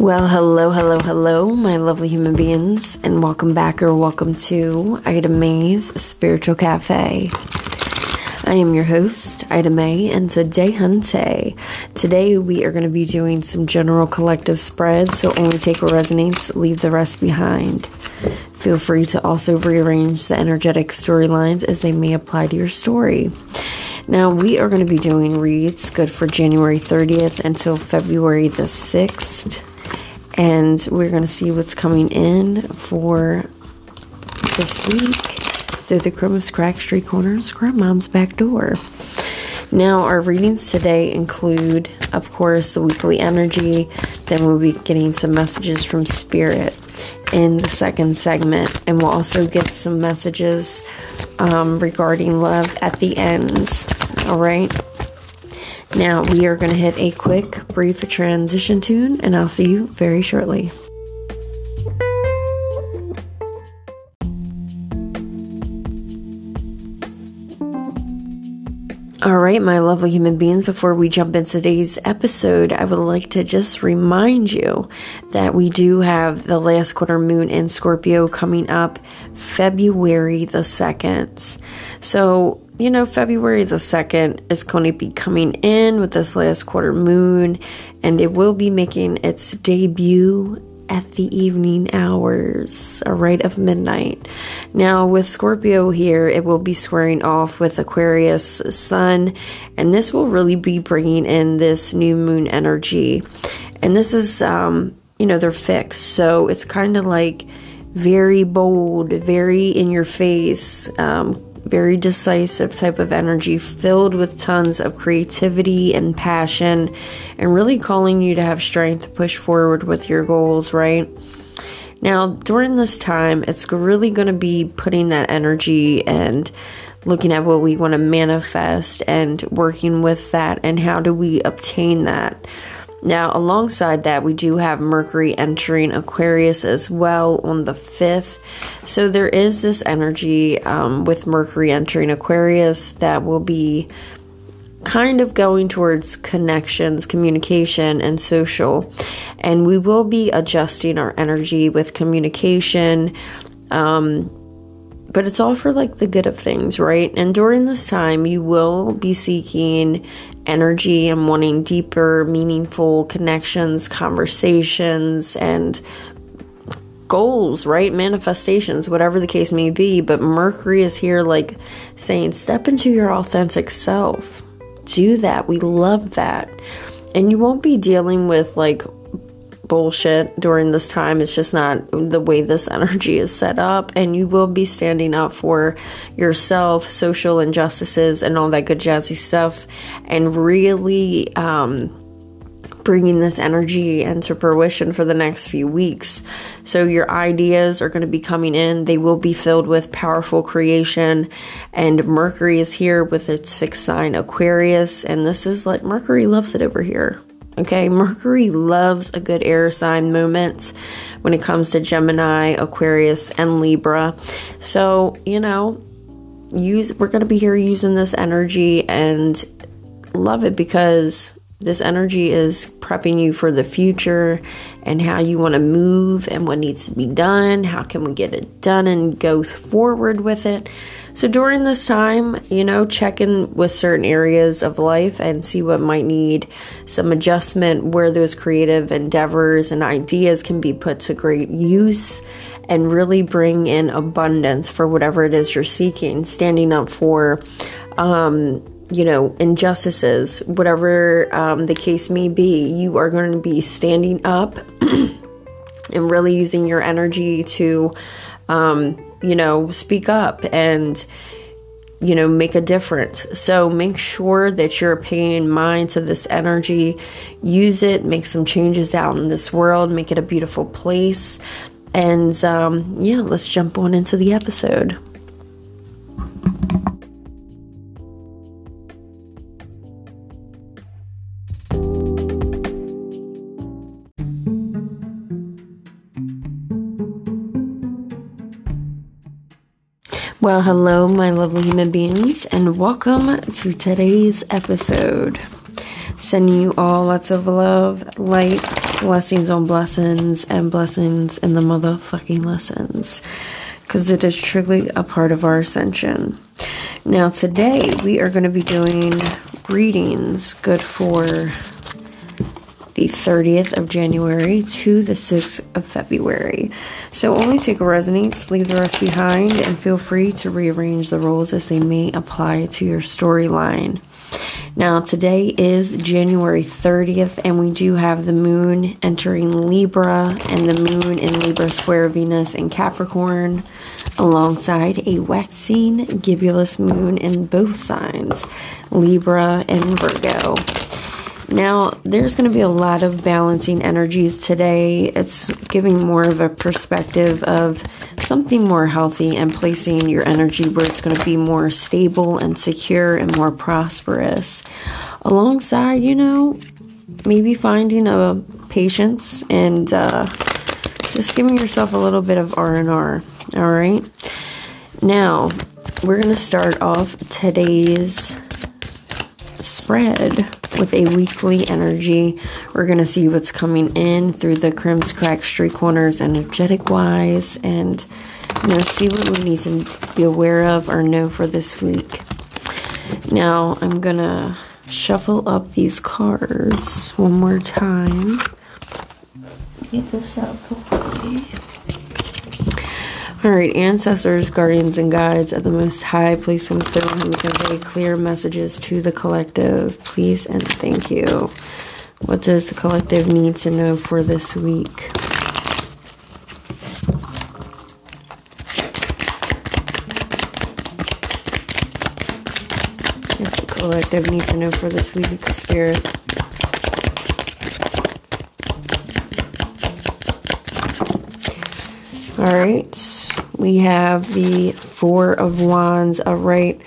Well, hello, hello, hello, my lovely human beings, and welcome back or welcome to Ida May's Spiritual Cafe. I am your host, Ida May, and today, Hunte. Today, we are going to be doing some general collective spreads, so only take what resonates, leave the rest behind. Feel free to also rearrange the energetic storylines as they may apply to your story. Now, we are going to be doing reads good for January 30th until February the 6th and we're going to see what's coming in for this week through the Grimace Crack Street Corners Grandmom's back door. Now, our readings today include, of course, the weekly energy. Then we'll be getting some messages from Spirit in the second segment, and we'll also get some messages um, regarding love at the end. All right. Now we are going to hit a quick, brief transition tune, and I'll see you very shortly. All right, my lovely human beings, before we jump into today's episode, I would like to just remind you that we do have the last quarter moon in Scorpio coming up February the 2nd. So, you know, February the 2nd is going to be coming in with this last quarter moon, and it will be making its debut at the evening hours, a right of midnight. Now, with Scorpio here, it will be squaring off with Aquarius Sun, and this will really be bringing in this new moon energy. And this is, um, you know, they're fixed, so it's kind of like very bold, very in your face, um, very decisive type of energy filled with tons of creativity and passion and really calling you to have strength to push forward with your goals, right? Now, during this time, it's really going to be putting that energy and looking at what we want to manifest and working with that and how do we obtain that. Now, alongside that, we do have Mercury entering Aquarius as well on the 5th. So, there is this energy um, with Mercury entering Aquarius that will be kind of going towards connections, communication, and social. And we will be adjusting our energy with communication. Um, but it's all for like the good of things, right? And during this time, you will be seeking energy and wanting deeper, meaningful connections, conversations, and goals, right? Manifestations, whatever the case may be. But Mercury is here, like saying, step into your authentic self. Do that. We love that. And you won't be dealing with like bullshit during this time. It's just not the way this energy is set up. And you will be standing up for yourself, social injustices, and all that good jazzy stuff, and really um, bringing this energy into fruition for the next few weeks. So, your ideas are going to be coming in. They will be filled with powerful creation. And Mercury is here with its fixed sign Aquarius. And this is like Mercury loves it over here. Okay, Mercury loves a good air sign moment when it comes to Gemini, Aquarius, and Libra. So, you know, use we're going to be here using this energy and love it because this energy is prepping you for the future and how you want to move and what needs to be done. How can we get it done and go forward with it? So during this time, you know, check in with certain areas of life and see what might need some adjustment, where those creative endeavors and ideas can be put to great use and really bring in abundance for whatever it is you're seeking, standing up for um, you know, injustices, whatever um, the case may be, you are going to be standing up and really using your energy to, um, you know, speak up and, you know, make a difference. So make sure that you're paying mind to this energy. Use it, make some changes out in this world, make it a beautiful place. And um, yeah, let's jump on into the episode. Well, hello, my lovely human beings, and welcome to today's episode. Sending you all lots of love, light, blessings on blessings and blessings in the motherfucking lessons because it is truly a part of our ascension. Now, today we are going to be doing readings good for the 30th of January to the 6th of February. So only take resonates, leave the rest behind, and feel free to rearrange the roles as they may apply to your storyline. Now, today is January 30th, and we do have the moon entering Libra and the moon in Libra square Venus in Capricorn, alongside a waxing gibbous moon in both signs, Libra and Virgo. Now, there's going to be a lot of balancing energies today. It's giving more of a perspective of something more healthy and placing your energy where it's going to be more stable and secure and more prosperous. Alongside, you know, maybe finding a patience and uh, just giving yourself a little bit of R&R, all right? Now, we're going to start off today's spread with a weekly energy. We're going to see what's coming in through the crims, cracks, street corners, energetic wise, and you know, see what we need to be aware of or know for this week. Now, I'm going to shuffle up these cards one more time. Get this out the way. All right, ancestors, guardians, and guides of the Most High, please come through and convey clear messages to the collective. Please and thank you. What does the collective need to know for this week? Yes, the collective need to know for this week, Spirit. All right we have the Four of Wands. All right.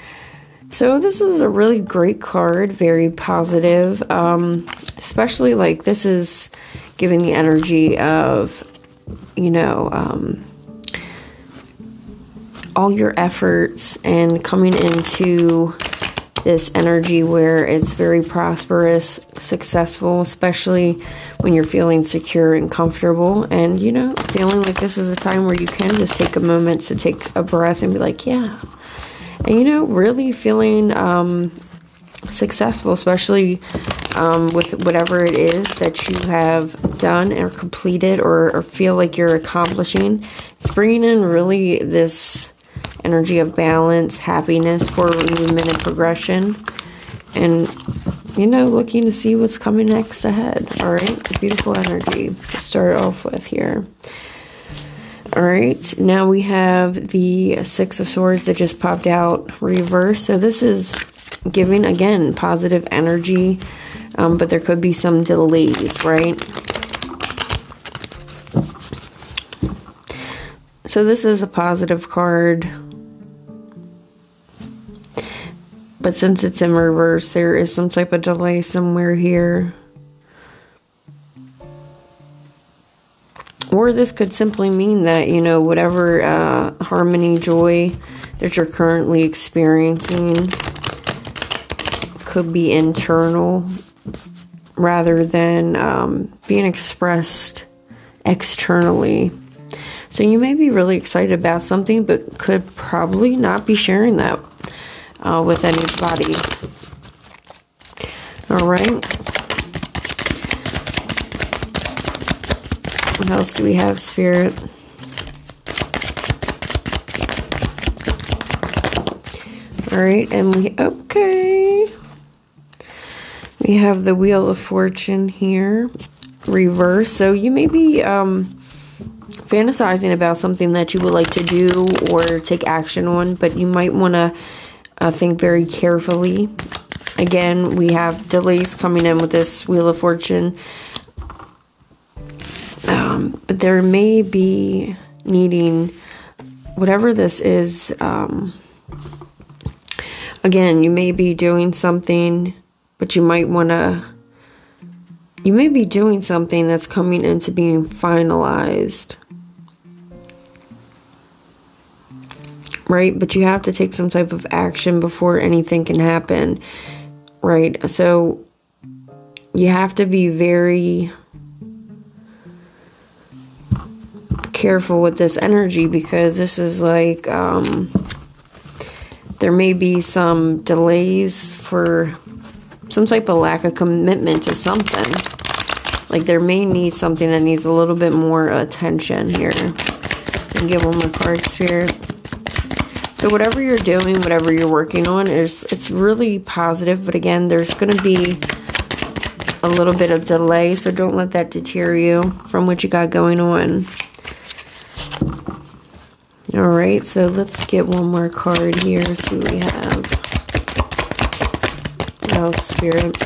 So this is a really great card, very positive. Um, especially like this is giving the energy of, you know, um, all your efforts and coming into this energy where it's very prosperous, successful, especially when you're feeling secure and comfortable and, you know, feeling like this is a time where you can just take a moment to take a breath and be like, yeah. And, you know, really feeling um, successful, especially um, with whatever it is that you have done or completed or, or feel like you're accomplishing. It's bringing in really this energy of balance, happiness, forward movement, and progression. And, you know, looking to see what's coming next ahead. All right, beautiful energy to start off with here. All right, now we have the Six of Swords that just popped out reverse. So this is giving, again, positive energy, um, but there could be some delays, right? So this is a positive card. But since it's in reverse, there is some type of delay somewhere here. Or this could simply mean that, you know, whatever uh, harmony, joy that you're currently experiencing could be internal rather than um, being expressed externally. So you may be really excited about something, but could probably not be sharing that uh, with anybody. All right. What else do we have, Spirit? All right, and we, okay. We have the Wheel of Fortune here, reverse. So you may be um, fantasizing about something that you would like to do or take action on, but you might want to uh, think very carefully. Again, we have delays coming in with this Wheel of Fortune. Um, but there may be needing whatever this is. Um, again, you may be doing something, but you might want to. You may be doing something that's coming into being finalized. Right? But you have to take some type of action before anything can happen, right? So you have to be very careful with this energy because this is like um, there may be some delays for some type of lack of commitment to something. Like there may need something that needs a little bit more attention here. And get one more card, Spirit. So whatever you're doing, whatever you're working on, is it's really positive. But again, there's going to be a little bit of delay, so don't let that deter you from what you got going on. All right, so let's get one more card here. See what we have. Oh, Spirit.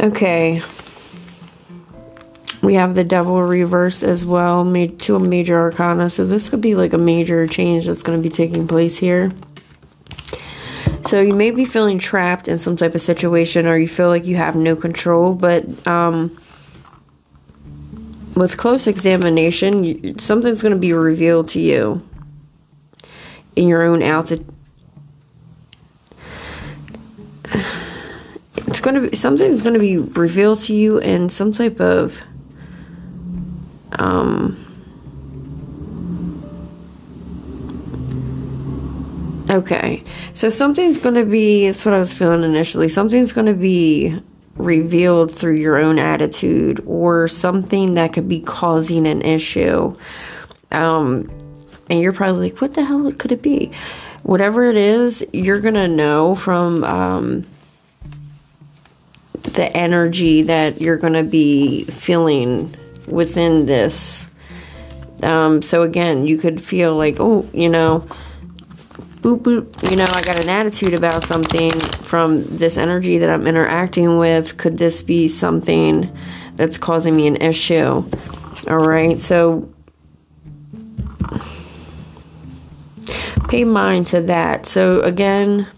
Okay. We have the Devil reverse as well, made to a major arcana. So this could be like a major change that's going to be taking place here. So you may be feeling trapped in some type of situation or you feel like you have no control, but um, with close examination, something's going to be revealed to you in your own altitude. It's going to be something's going to be revealed to you in some type of um, Okay, so something's going to be, that's what I was feeling initially. Something's going to be revealed through your own attitude or something that could be causing an issue. Um, and you're probably like, what the hell could it be? Whatever it is, you're going to know from um, the energy that you're going to be feeling within this. Um, so again, you could feel like, oh, you know, boop boop you know i got an attitude about something from this energy that i'm interacting with. Could this be something that's causing me an issue? All right so pay mind to that. So again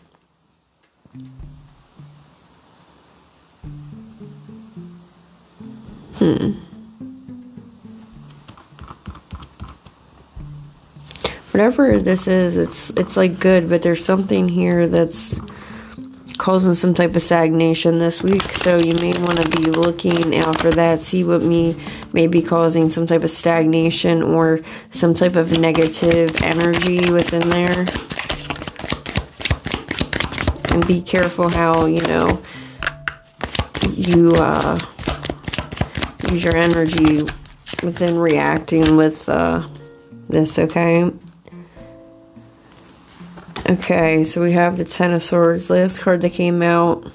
hmm whatever this is, it's it's like good, but there's something here that's causing some type of stagnation this week. So you may want to be looking out for that. See what me may be causing some type of stagnation or some type of negative energy within there. And be careful how, you know, you uh, use your energy within reacting with uh, this, okay? Okay, so we have the Ten of Swords, last card that came out.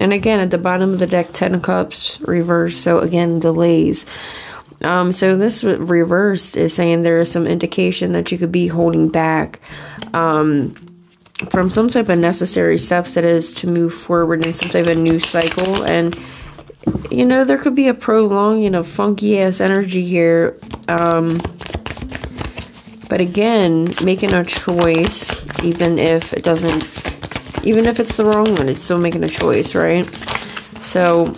And again, at the bottom of the deck, Ten of Cups, reverse. So again, delays. Um, so this reversed is saying there is some indication that you could be holding back um, from some type of necessary steps that is to move forward in some type of new cycle. And, you know, there could be a prolonging of funky ass energy here. Um, but again, making a choice, even if it doesn't, even if it's the wrong one, it's still making a choice, right? So,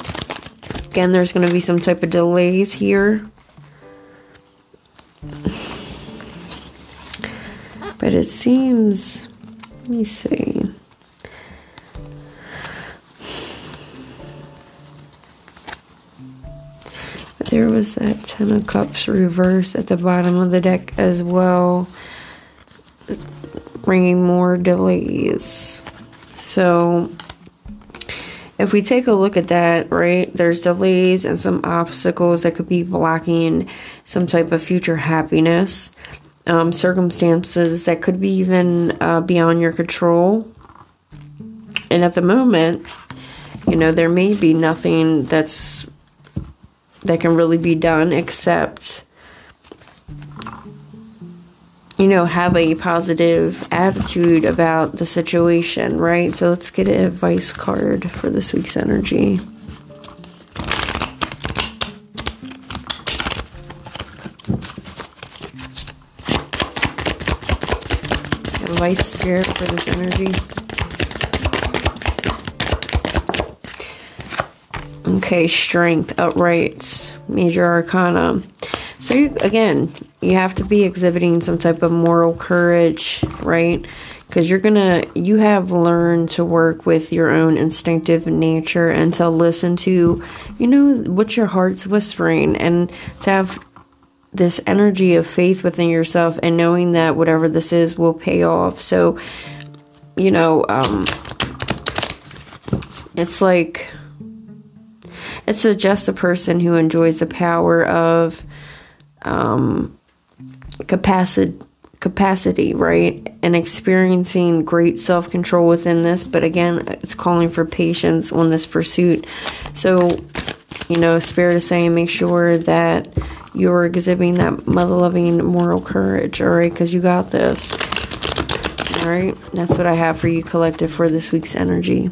again, there's going to be some type of delays here. But it seems, let me see. There was that Ten of Cups reverse at the bottom of the deck as well, bringing more delays. So, if we take a look at that, right, there's delays and some obstacles that could be blocking some type of future happiness, um, circumstances that could be even uh, beyond your control. And at the moment, you know, there may be nothing that's that can really be done except you know have a positive attitude about the situation right? So let's get an advice card for this week's energy. Advice spirit for this energy Okay, strength, upright, major arcana. So, you, again, you have to be exhibiting some type of moral courage, right? because you're gonna you have learned to work with your own instinctive nature and to listen to you know what your heart's whispering and to have this energy of faith within yourself and knowing that whatever this is will pay off so you know um it's like it's a, just a person who enjoys the power of um capacity capacity, right? And experiencing great self control within this. But again, it's calling for patience on this pursuit. So, you know, Spirit is saying make sure that you're exhibiting that mother loving moral courage, all right? Because you got this. All right, that's what I have for you, collective, for this week's energy.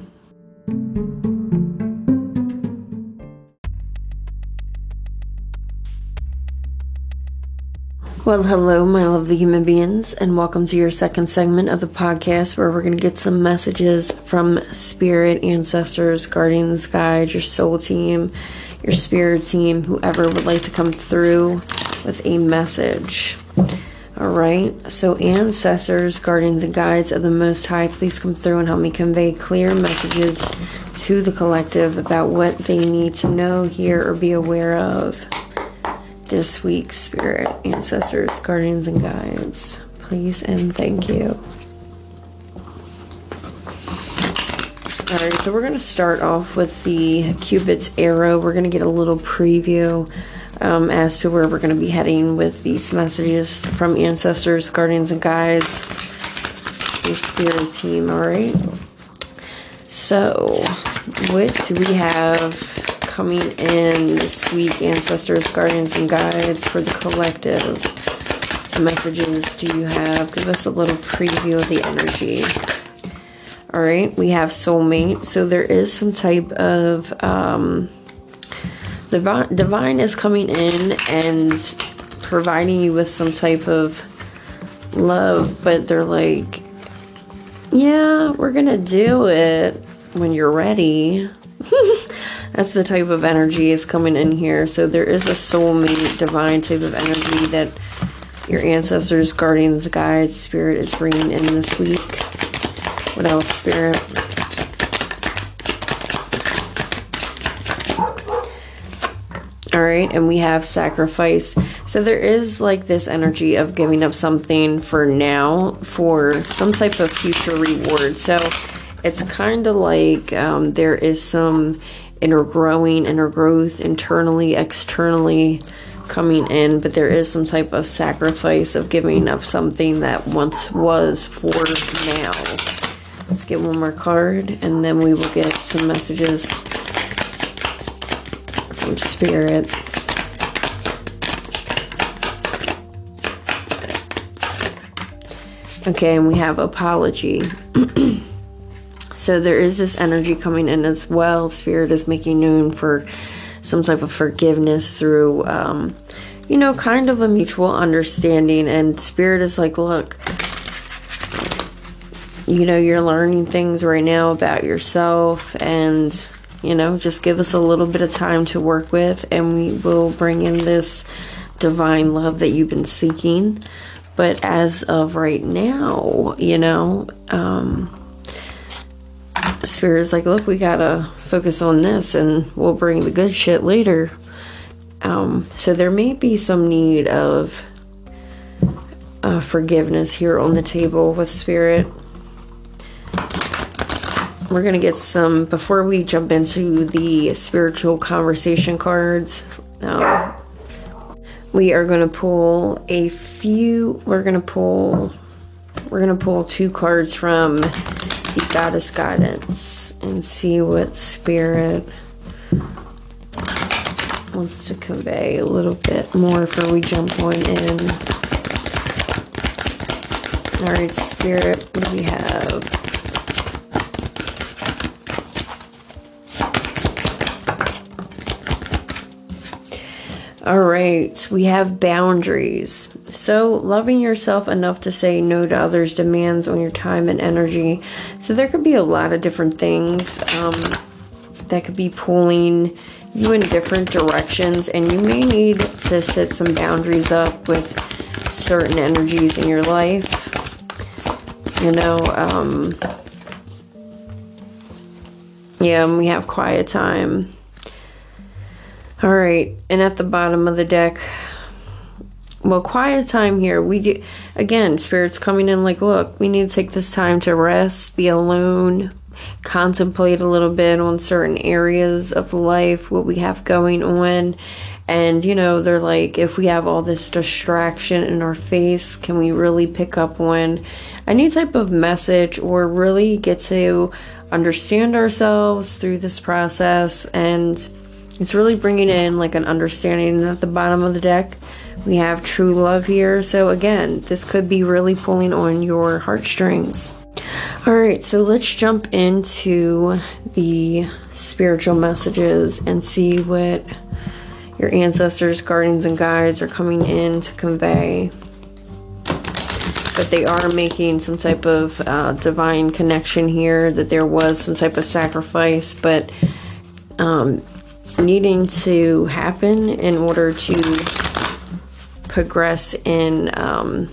Well, hello, my lovely human beings, and welcome to your second segment of the podcast where we're going to get some messages from spirit, ancestors, guardians, guides, your soul team, your spirit team, whoever would like to come through with a message. All right, so ancestors, guardians, and guides of the Most High, please come through and help me convey clear messages to the collective about what they need to know, hear, or be aware of this week, Spirit, Ancestors, Guardians, and Guides. Please and thank you. Alright, so we're going to start off with the Cupid's arrow. We're going to get a little preview um, as to where we're going to be heading with these messages from Ancestors, Guardians, and Guides. Your spirit team, alright? So, what do we have coming in this week, ancestors, guardians, and guides for the collective? messages do you have? Give us a little preview of the energy. All right, we have soulmate. So there is some type of um, divine, divine is coming in and providing you with some type of love, but they're like, yeah, we're gonna do it when you're ready. That's the type of energy is coming in here. So there is a soulmate, divine type of energy that your ancestors, guardians, guides, spirit is bringing in this week. What else, spirit? All right, and we have sacrifice. So there is like this energy of giving up something for now for some type of future reward. So it's kind of like um, there is some inner growing, inner growth internally, externally coming in, but there is some type of sacrifice of giving up something that once was for now. Let's get one more card and then we will get some messages from Spirit. Okay, and we have apology. So there is this energy coming in as well. Spirit is making known for some type of forgiveness through, um, you know, kind of a mutual understanding. And Spirit is like, look, you know, you're learning things right now about yourself, and, you know, just give us a little bit of time to work with, and we will bring in this divine love that you've been seeking. But as of right now, you know, um, Spirit is like, look, we gotta focus on this and we'll bring the good shit later. Um, so there may be some need of uh, forgiveness here on the table with Spirit. We're gonna get some before we jump into the spiritual conversation cards. Um, we are gonna pull a few. We're gonna pull. We're gonna pull two cards from the goddess guidance and see what spirit wants to convey a little bit more before we jump on in. Alright, spirit, what do we have? All right, we have boundaries. So, loving yourself enough to say no to others' demands on your time and energy. So, there could be a lot of different things um, that could be pulling you in different directions, and you may need to set some boundaries up with certain energies in your life. You know, um, yeah, we have quiet time. All right, and at the bottom of the deck, well, quiet time here. We do again, spirits coming in like, look, we need to take this time to rest, be alone, contemplate a little bit on certain areas of life, what we have going on. And, you know, they're like, if we have all this distraction in our face, can we really pick up on any type of message or really get to understand ourselves through this process? And it's really bringing in like an understanding at the bottom of the deck. We have true love here. So, again, this could be really pulling on your heartstrings. All right, so let's jump into the spiritual messages and see what your ancestors, guardians, and guides are coming in to convey. But they are making some type of uh, divine connection here, that there was some type of sacrifice, but um, needing to happen in order to progress in. Um,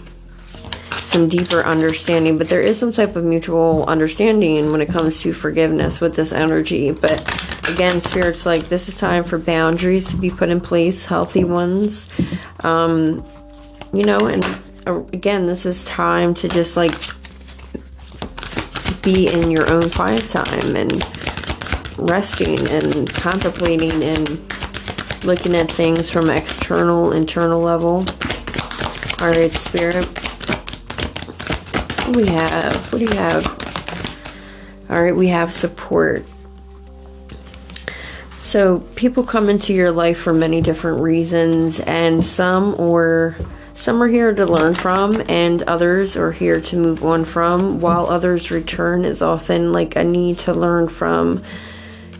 some deeper understanding, but there is some type of mutual understanding when it comes to forgiveness with this energy. But again, spirits like this is time for boundaries to be put in place, healthy ones. Um, you know, and uh, again, this is time to just like be in your own quiet time and resting and contemplating and looking at things from external, internal level. All right, spirit. We have? What do you have? All right, we have support. So, people come into your life for many different reasons, and some or some are here to learn from, and others are here to move on from, while others return is often like a need to learn from,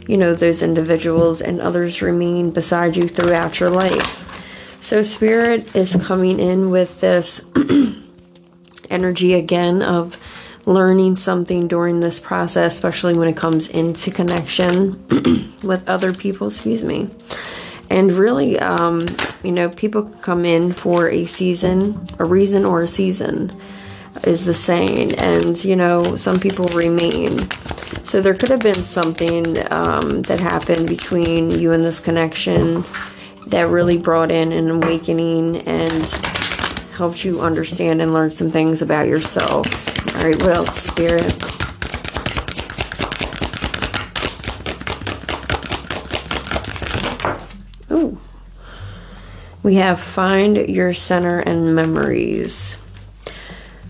you know, those individuals, and others remain beside you throughout your life. So, Spirit is coming in with this energy again of learning something during this process, especially when it comes into connection with other people, excuse me. And really, um, you know, people come in for a season, a reason or a season is the saying. And, you know, some people remain. So there could have been something um, that happened between you and this connection that really brought in an awakening and helped you understand and learn some things about yourself. All right, what else, Spirit? Ooh. We have find your center and memories.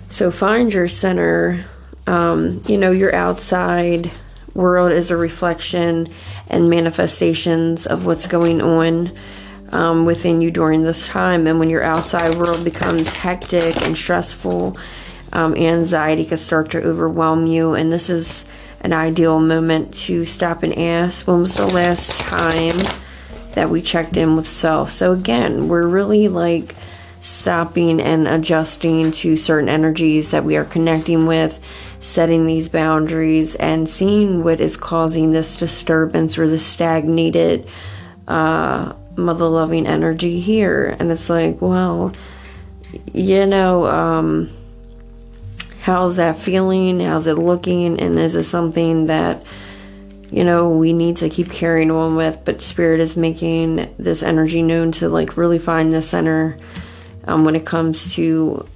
So find your center. Um, you know, your outside world is a reflection and manifestations of what's going on um, within you during this time. And when your outside world becomes hectic and stressful, um, anxiety can start to overwhelm you. And this is an ideal moment to stop and ask when was the last time that we checked in with self? So, again, we're really like stopping and adjusting to certain energies that we are connecting with, setting these boundaries, and seeing what is causing this disturbance or the stagnated uh, mother loving energy here. And it's like, well, you know, um, how's that feeling? How's it looking? And is it something that, you know, we need to keep carrying on with? But Spirit is making this energy known to like really find the center um, when it comes to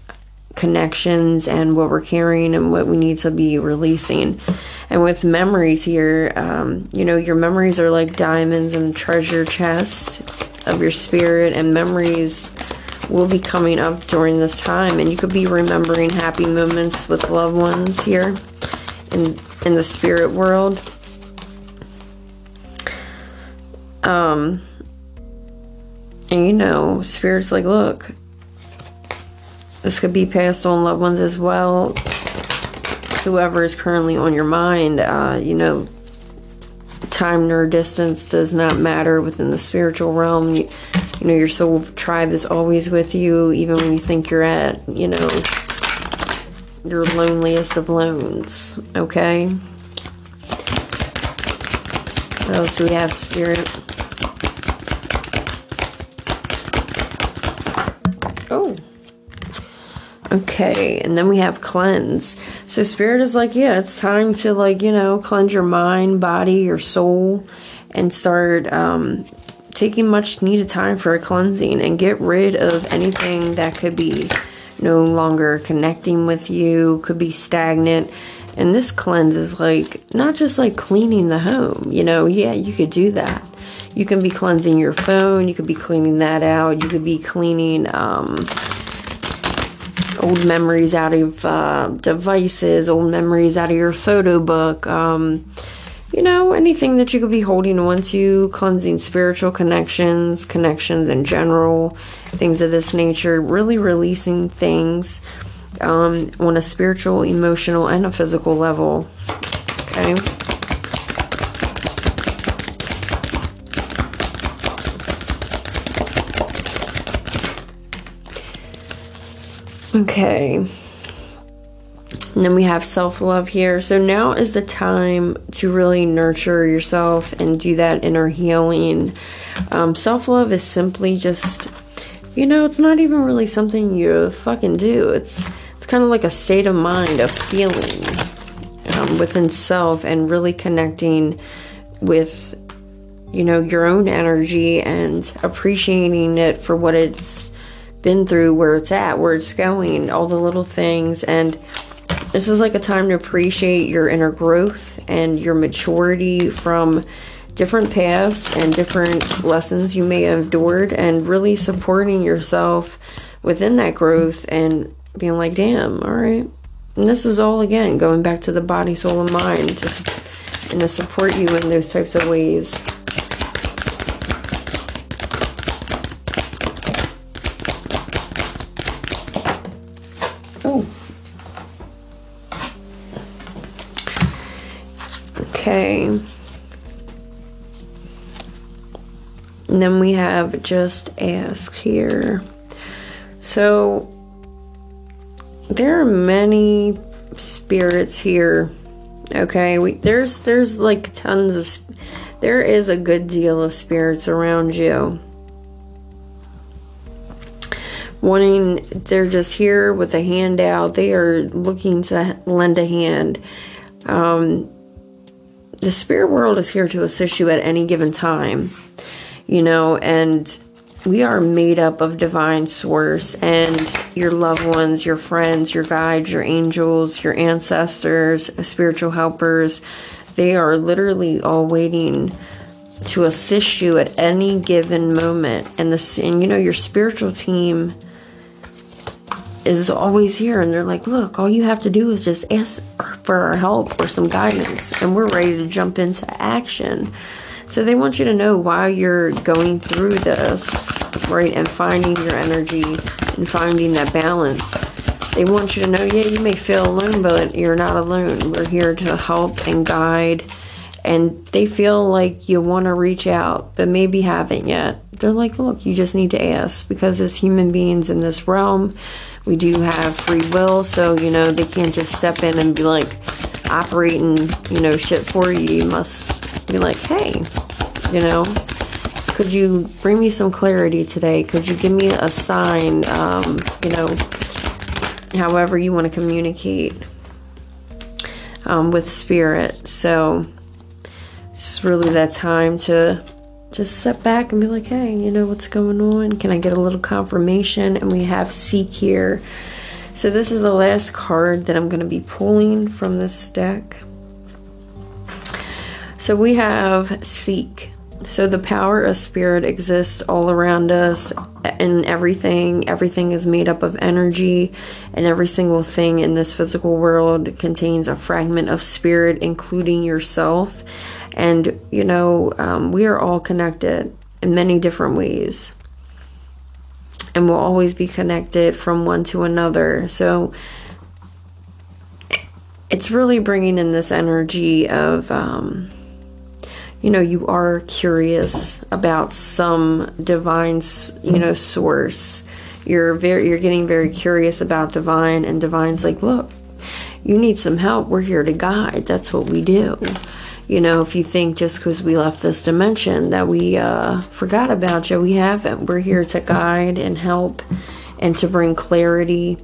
connections and what we're carrying and what we need to be releasing. And with memories here, um, you know, your memories are like diamonds in a treasure chest of your spirit, and memories will be coming up during this time. And you could be remembering happy moments with loved ones here in in the spirit world. Um, and you know, spirit's like, look, this could be passed on loved ones as well. Whoever is currently on your mind, uh, you know, time nor distance does not matter within the spiritual realm. You, you know, your soul tribe is always with you, even when you think you're at, you know, your loneliest of lones. Okay? What else do we have, spirit? Oh. Okay, and then we have cleanse. So spirit is like, yeah, it's time to like, you know, cleanse your mind, body, your soul, and start um, taking much needed time for a cleansing and get rid of anything that could be no longer connecting with you, could be stagnant. And this cleanse is like not just like cleaning the home, you know, yeah, you could do that. You can be cleansing your phone, you could be cleaning that out, you could be cleaning um, old memories out of uh, devices, old memories out of your photo book, um, you know, anything that you could be holding on to, cleansing spiritual connections, connections in general, things of this nature, really releasing things um, on a spiritual, emotional, and a physical level. Okay. Okay. And then we have self love here. So now is the time to really nurture yourself and do that inner healing. Um, self love is simply just, you know, it's not even really something you fucking do. It's it's kind of like a state of mind, of feeling um, within self, and really connecting with, you know, your own energy and appreciating it for what it's been through, where it's at, where it's going, all the little things. And this is like a time to appreciate your inner growth and your maturity from different paths and different lessons you may have endured, and really supporting yourself within that growth and being like, damn, all right. And this is all again going back to the body, soul, and mind to, and to support you in those types of ways. Okay. And then we have just ask here. So there are many spirits here. Okay, we there's there's like tons of there is a good deal of spirits around you. Wanting they're just here with a hand out. They are looking to lend a hand. Um, the spirit world is here to assist you at any given time, you know, and we are made up of divine source and your loved ones, your friends, your guides, your angels, your ancestors, spiritual helpers. They are literally all waiting to assist you at any given moment. And this, and you know your spiritual team is always here and they're like, look, all you have to do is just ask for our help or some guidance and we're ready to jump into action. So they want you to know why you're going through this, right, and finding your energy and finding that balance. They want you to know, yeah, you may feel alone, but you're not alone. We're here to help and guide. And they feel like you want to reach out, but maybe haven't yet. They're like, look, you just need to ask because as human beings in this realm, we do have free will, so you know they can't just step in and be like operating, you know, shit for you. You must be like, hey, you know, could you bring me some clarity today? Could you give me a sign? Um, you know, however you want to communicate um, with spirit. So it's really that time to just sit back and be like, hey, you know what's going on? Can I get a little confirmation? And we have Seek here. So this is the last card that I'm going to be pulling from this deck. So we have Seek. So the power of spirit exists all around us and everything. Everything is made up of energy, and every single thing in this physical world contains a fragment of spirit, including yourself. And, you know, um, we are all connected in many different ways. And we'll always be connected from one to another. So it's really bringing in this energy of, um, you know, you are curious about some divine, you know, source. You're very, you're getting very curious about divine, and divine's like, look, you need some help. We're here to guide. That's what we do you know, if you think just because we left this dimension that we uh, forgot about you, we haven't. We're here to guide and help and to bring clarity.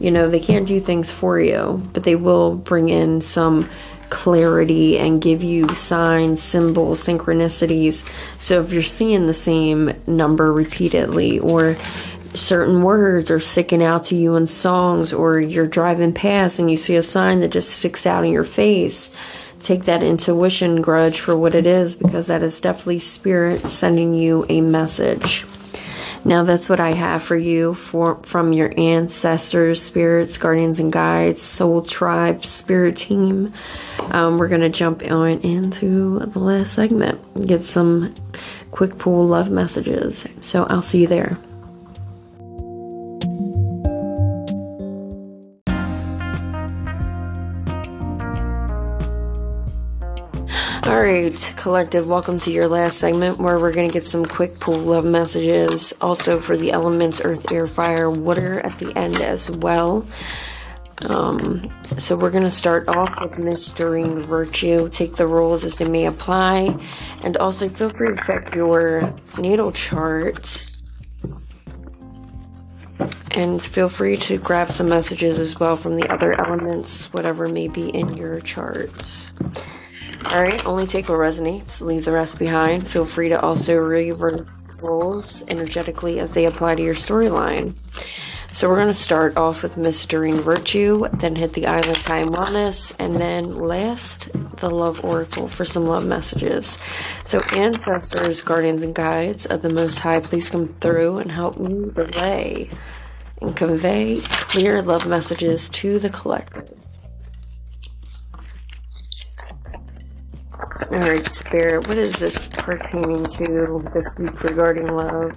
You know, they can't do things for you, but they will bring in some clarity and give you signs, symbols, synchronicities. So if you're seeing the same number repeatedly or certain words are sticking out to you in songs or you're driving past and you see a sign that just sticks out in your face, take that intuition grudge for what it is because that is definitely spirit sending you a message. Now that's what I have for you for from your ancestors, spirits, guardians and guides, soul tribe, spirit team. Um, we're gonna jump on into the last segment, get some quick pool love messages. So I'll see you there. All right, collective, welcome to your last segment where we're going to get some quick pull love messages. Also for the elements earth, air, fire, water at the end as well. Um, so we're going to start off with Mystering Virtue. Take the rules as they may apply. And also feel free to check your natal chart. And feel free to grab some messages as well from the other elements, whatever may be in your charts. Alright, only take what resonates, leave the rest behind. Feel free to also reverse roles energetically as they apply to your storyline. So we're going to start off with Mystering Virtue, then hit the Island Time Wellness, and then last, the Love Oracle for some love messages. So ancestors, guardians, and guides of the Most High, please come through and help me relay and convey clear love messages to the collective. Alright, Spirit, what is this pertaining to this week regarding love?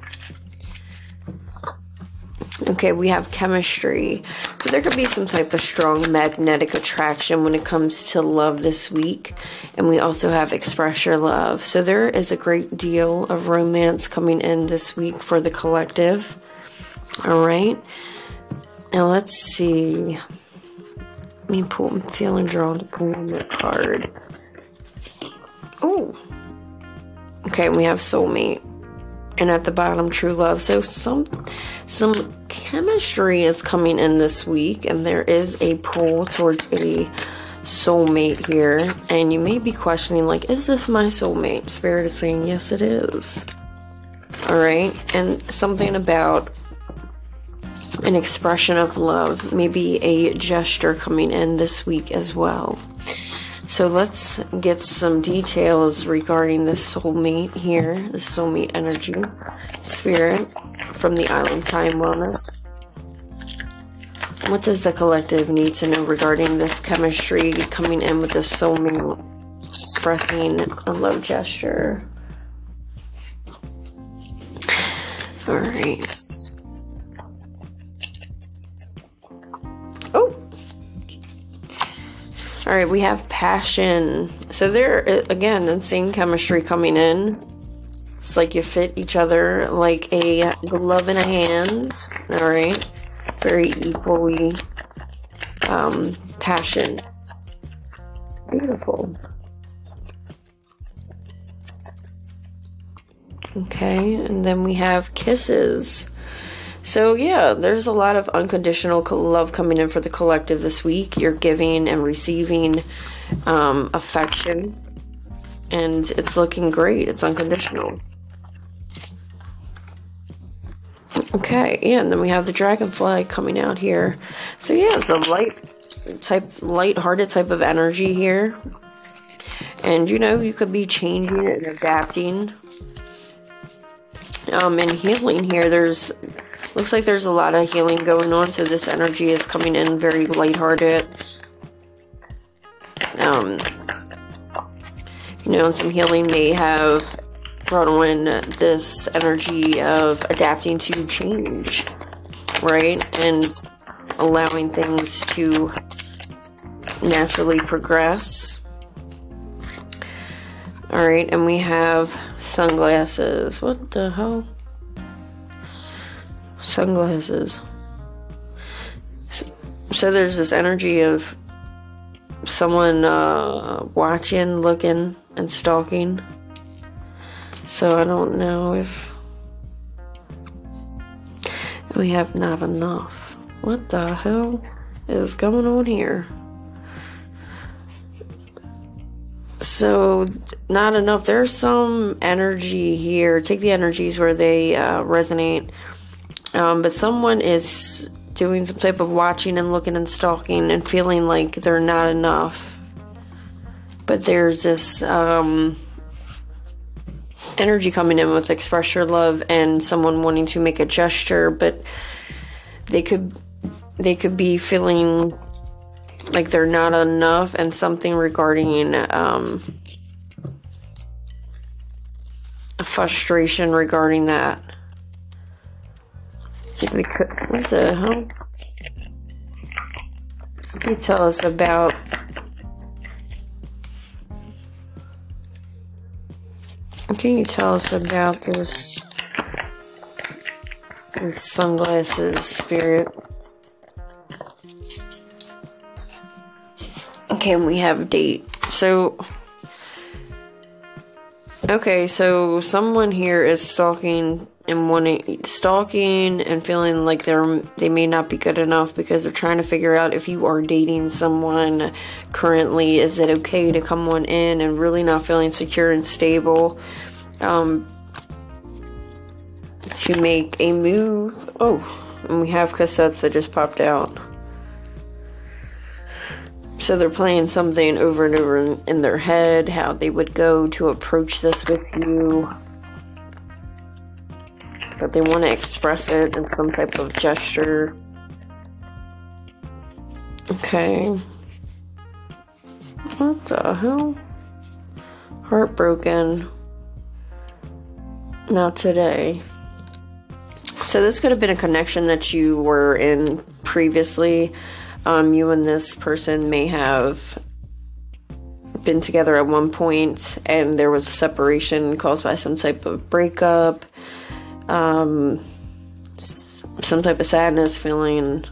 Okay, we have chemistry. So there could be some type of strong magnetic attraction when it comes to love this week. And we also have express your love. So there is a great deal of romance coming in this week for the collective. All right. Now let's see. Let me pull, I'm feeling drawn to pull the card. Oh. Okay, we have soulmate. And at the bottom, true love. So some some chemistry is coming in this week, and there is a pull towards a soulmate here. And you may be questioning, like, is this my soulmate? Spirit is saying, yes, it is. Alright, and something about an expression of love, maybe a gesture coming in this week as well. So let's get some details regarding the soulmate here, the soulmate energy, spirit from the Island Time Wellness. What does the collective need to know regarding this chemistry coming in with the soulmate expressing a love gesture? All All right, we have passion. So there, uh, again, insane chemistry coming in. It's like you fit each other like a glove in a hand. All right, very equally um, passion. Beautiful. Okay, and then we have kisses. So, yeah, there's a lot of unconditional love coming in for the collective this week. You're giving and receiving um, affection, and it's looking great. It's unconditional. Okay, yeah, and then we have the dragonfly coming out here. So, yeah, it's a light type, light-hearted type of energy here. And, you know, you could be changing and adapting. Um, and healing here, there's Looks like there's a lot of healing going on, so this energy is coming in very lighthearted. Um, you know, and some healing may have brought on this energy of adapting to change, right? And allowing things to naturally progress. Alright, and we have sunglasses. What the hell? Sunglasses. So there's this energy of someone uh, watching, looking, and stalking. So I don't know if we have not enough. What the hell is going on here? So, not enough. There's some energy here. Take the energies where they uh, resonate. Um, but someone is doing some type of watching and looking and stalking and feeling like they're not enough. But there's this um, energy coming in with express your love and someone wanting to make a gesture, but they could they could be feeling like they're not enough and something regarding um, a frustration regarding that. What the hell? Can you tell us about Can you tell us about this this sunglasses spirit? Okay, we have a date. So Okay, so someone here is stalking and wanting stalking and feeling like they're they may not be good enough because they're trying to figure out if you are dating someone currently is it okay to come on in and really not feeling secure and stable um to make a move. Oh and we have cassettes that just popped out. So they're playing something over and over in, in their head how they would go to approach this with you but they want to express it in some type of gesture. Okay. What the hell? Heartbroken. Not today. So this could have been a connection that you were in previously. Um, you and this person may have been together at one point and there was a separation caused by some type of breakup um, some type of sadness, feeling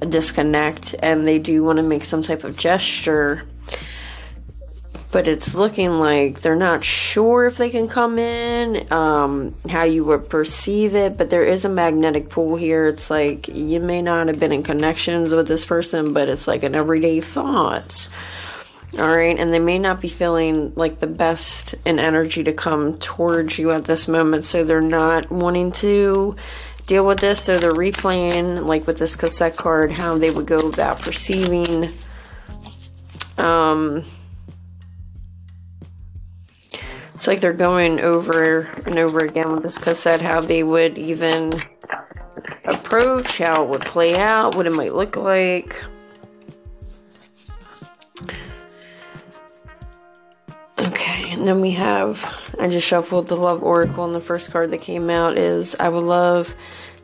a disconnect, and they do want to make some type of gesture. But it's looking like they're not sure if they can come in, um, how you would perceive it, but there is a magnetic pull here. It's like you may not have been in connections with this person, but it's like an everyday thought all right, and they may not be feeling like the best in energy to come towards you at this moment, so they're not wanting to deal with this. So they're replaying, like with this cassette card, how they would go about perceiving. Um, it's like they're going over and over again with this cassette, how they would even approach, how it would play out, what it might look like. And then we have, I just shuffled the Love Oracle, and the first card that came out is I would love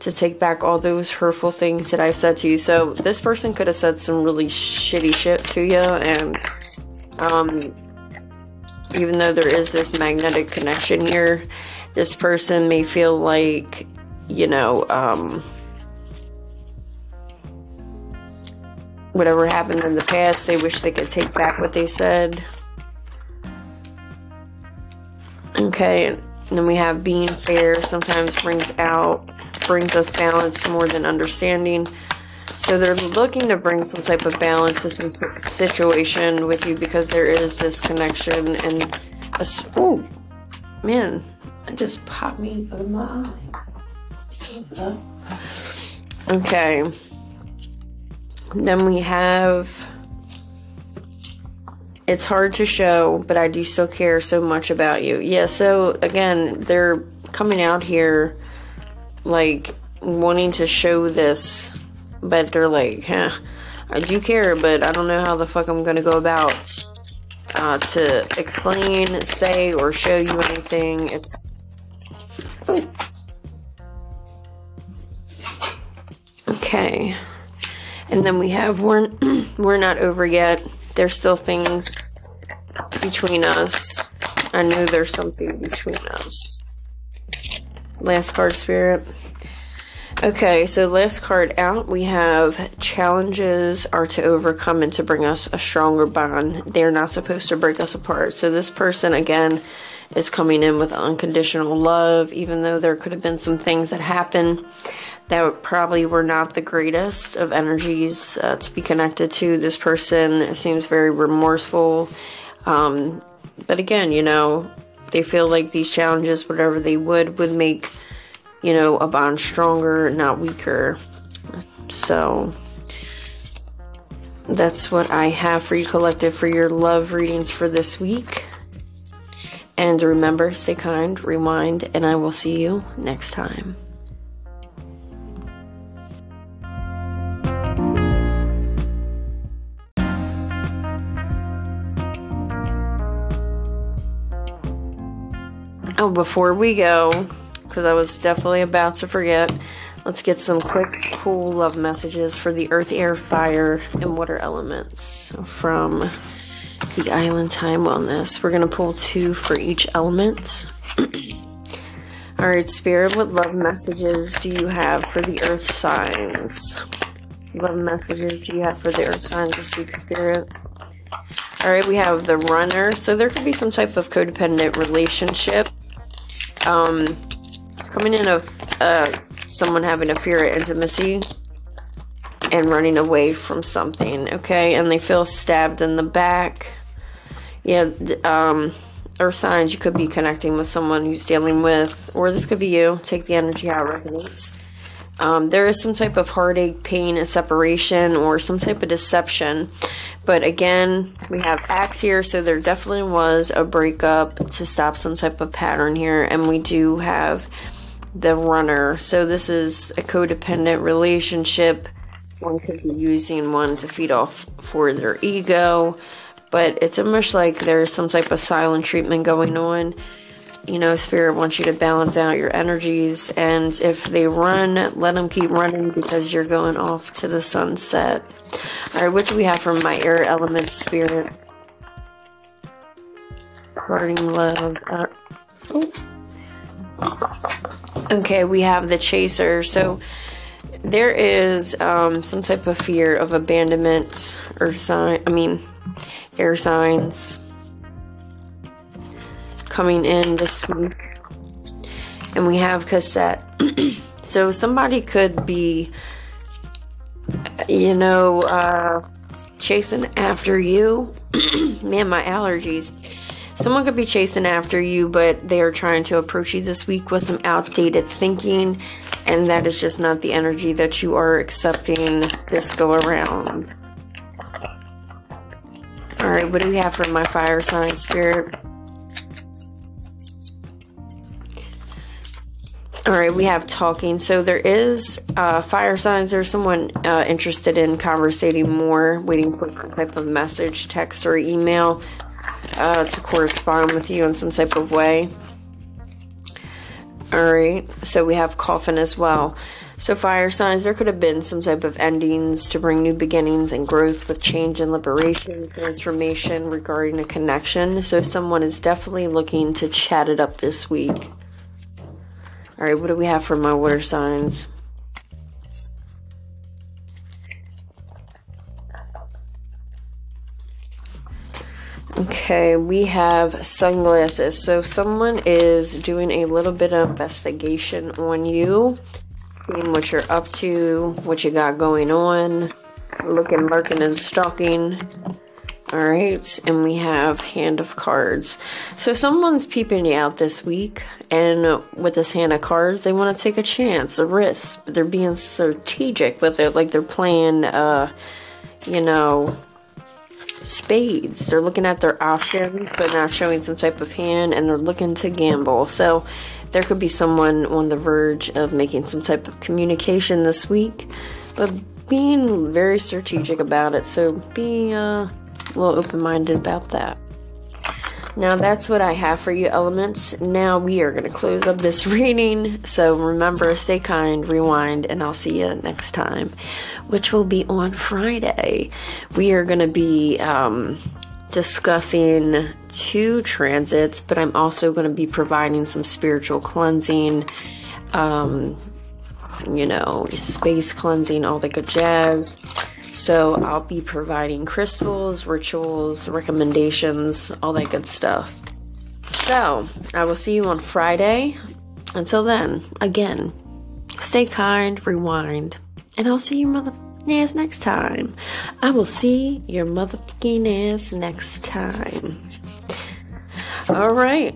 to take back all those hurtful things that I've said to you. So this person could have said some really shitty shit to you, and um, even though there is this magnetic connection here, this person may feel like, you know, um, whatever happened in the past, they wish they could take back what they said. Okay, and then we have being fair sometimes brings out, brings us balance more than understanding. So they're looking to bring some type of balance to some situation with you because there is this connection and a, oh man, just popped me over my eye. Okay. Then we have it's hard to show, but I do still care so much about you. Yeah, so again, they're coming out here like wanting to show this, but they're like, huh, I do care, but I don't know how the fuck I'm gonna go about uh, to explain, say, or show you anything. It's. Okay. And then we have we're we're not over yet there's still things between us. I knew there's something between us. Last card, Spirit. Okay, so last card out, we have challenges are to overcome and to bring us a stronger bond. They're not supposed to break us apart. So this person, again, is coming in with unconditional love, even though there could have been some things that happened that probably were not the greatest of energies uh, to be connected to. This person seems very remorseful. Um, but again, you know, they feel like these challenges, whatever they would, would make, you know, a bond stronger, not weaker. So that's what I have for you, collective, for your love readings for this week. And remember, stay kind, rewind, and I will see you next time. Oh, before we go, because I was definitely about to forget, let's get some quick, cool love messages for the earth, air, fire, and water elements from the Island Time Wellness. We're going to pull two for each element. All right, Spirit, what love messages do you have for the earth signs? Love messages do you have for the earth signs this week, Spirit? All right, we have the runner. So there could be some type of codependent relationship um, it's coming in of uh, someone having a fear of intimacy and running away from something, okay? And they feel stabbed in the back. Yeah, um, or signs you could be connecting with someone who's dealing with, or this could be you. Take the energy it resonates. Um, there is some type of heartache, pain, a separation, or some type of deception. But again, we have Axe here, so there definitely was a breakup to stop some type of pattern here. And we do have the runner. So this is a codependent relationship. One could be using one to feed off for their ego. But it's almost like there's some type of silent treatment going on you know, Spirit wants you to balance out your energies. And if they run, let them keep running because you're going off to the sunset. All right, what do we have from my air element spirit? Parting love. Uh, oh. Okay, we have the chaser. So there is um, some type of fear of abandonment or sign. I mean, air signs coming in this week. And we have cassette. so somebody could be, you know, uh, chasing after you. Man, my allergies. Someone could be chasing after you, but they are trying to approach you this week with some outdated thinking, and that is just not the energy that you are accepting this go around. Alright, what do we have for my fire sign spirit? All right, we have talking. So there is uh, fire signs. There's someone uh, interested in conversating more, waiting for some type of message, text, or email uh, to correspond with you in some type of way. All right, so we have coffin as well. So, fire signs, there could have been some type of endings to bring new beginnings and growth with change and liberation, transformation regarding a connection. So, someone is definitely looking to chat it up this week. All right, what do we have for my water signs? Okay, we have sunglasses. So someone is doing a little bit of investigation on you, seeing what you're up to, what you got going on, looking, lurking, and stalking. All right, and we have Hand of Cards. So someone's peeping you out this week, and with this Hand of Cards, they want to take a chance, a risk. But they're being strategic with it, like they're playing, uh, you know, spades. They're looking at their options, but not showing some type of hand, and they're looking to gamble. So there could be someone on the verge of making some type of communication this week, but being very strategic about it. So be, uh, a little open minded about that. Now that's what I have for you, elements. Now we are going to close up this reading. So remember, stay kind, rewind, and I'll see you next time, which will be on Friday. We are going to be um, discussing two transits, but I'm also going to be providing some spiritual cleansing, um, you know, space cleansing, all the good jazz. So I'll be providing crystals, rituals, recommendations, all that good stuff. So I will see you on Friday. Until then, again, stay kind, rewind, and I'll see you motherfucking ass next time. I will see your motherfucking ass next time. All right.